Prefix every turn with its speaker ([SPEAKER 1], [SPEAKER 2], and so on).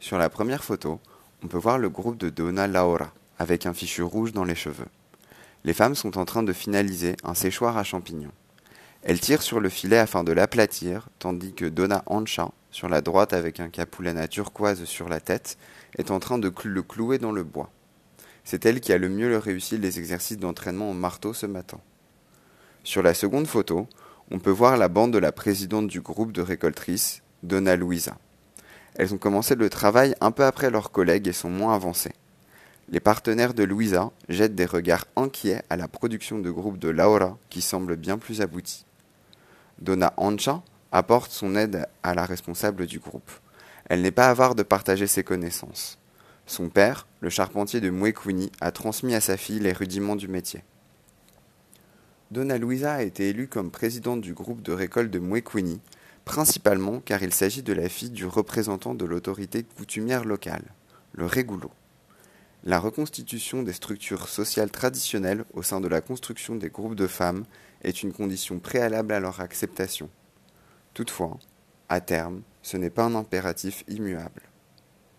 [SPEAKER 1] Sur la première photo, on peut voir le groupe de Donna Laura, avec un fichu rouge dans les cheveux. Les femmes sont en train de finaliser un séchoir à champignons. Elles tirent sur le filet afin de l'aplatir, tandis que Donna Ancha, sur la droite avec un capoulana turquoise sur la tête, est en train de le clouer dans le bois. C'est elle qui a le mieux réussi les exercices d'entraînement au marteau ce matin. Sur la seconde photo, on peut voir la bande de la présidente du groupe de récoltrices, Donna Luisa. Elles ont commencé le travail un peu après leurs collègues et sont moins avancées. Les partenaires de Louisa jettent des regards inquiets à la production de groupe de Laura qui semble bien plus aboutie. Donna Ancha apporte son aide à la responsable du groupe. Elle n'est pas avare de partager ses connaissances. Son père, le charpentier de Mwekwini, a transmis à sa fille les rudiments du métier. Donna Louisa a été élue comme présidente du groupe de récolte de Mwekwini, principalement car il s'agit de la fille du représentant de l'autorité coutumière locale, le Régoulot. La reconstitution des structures sociales traditionnelles au sein de la construction des groupes de femmes est une condition préalable à leur acceptation. Toutefois, à terme, ce n'est pas un impératif immuable.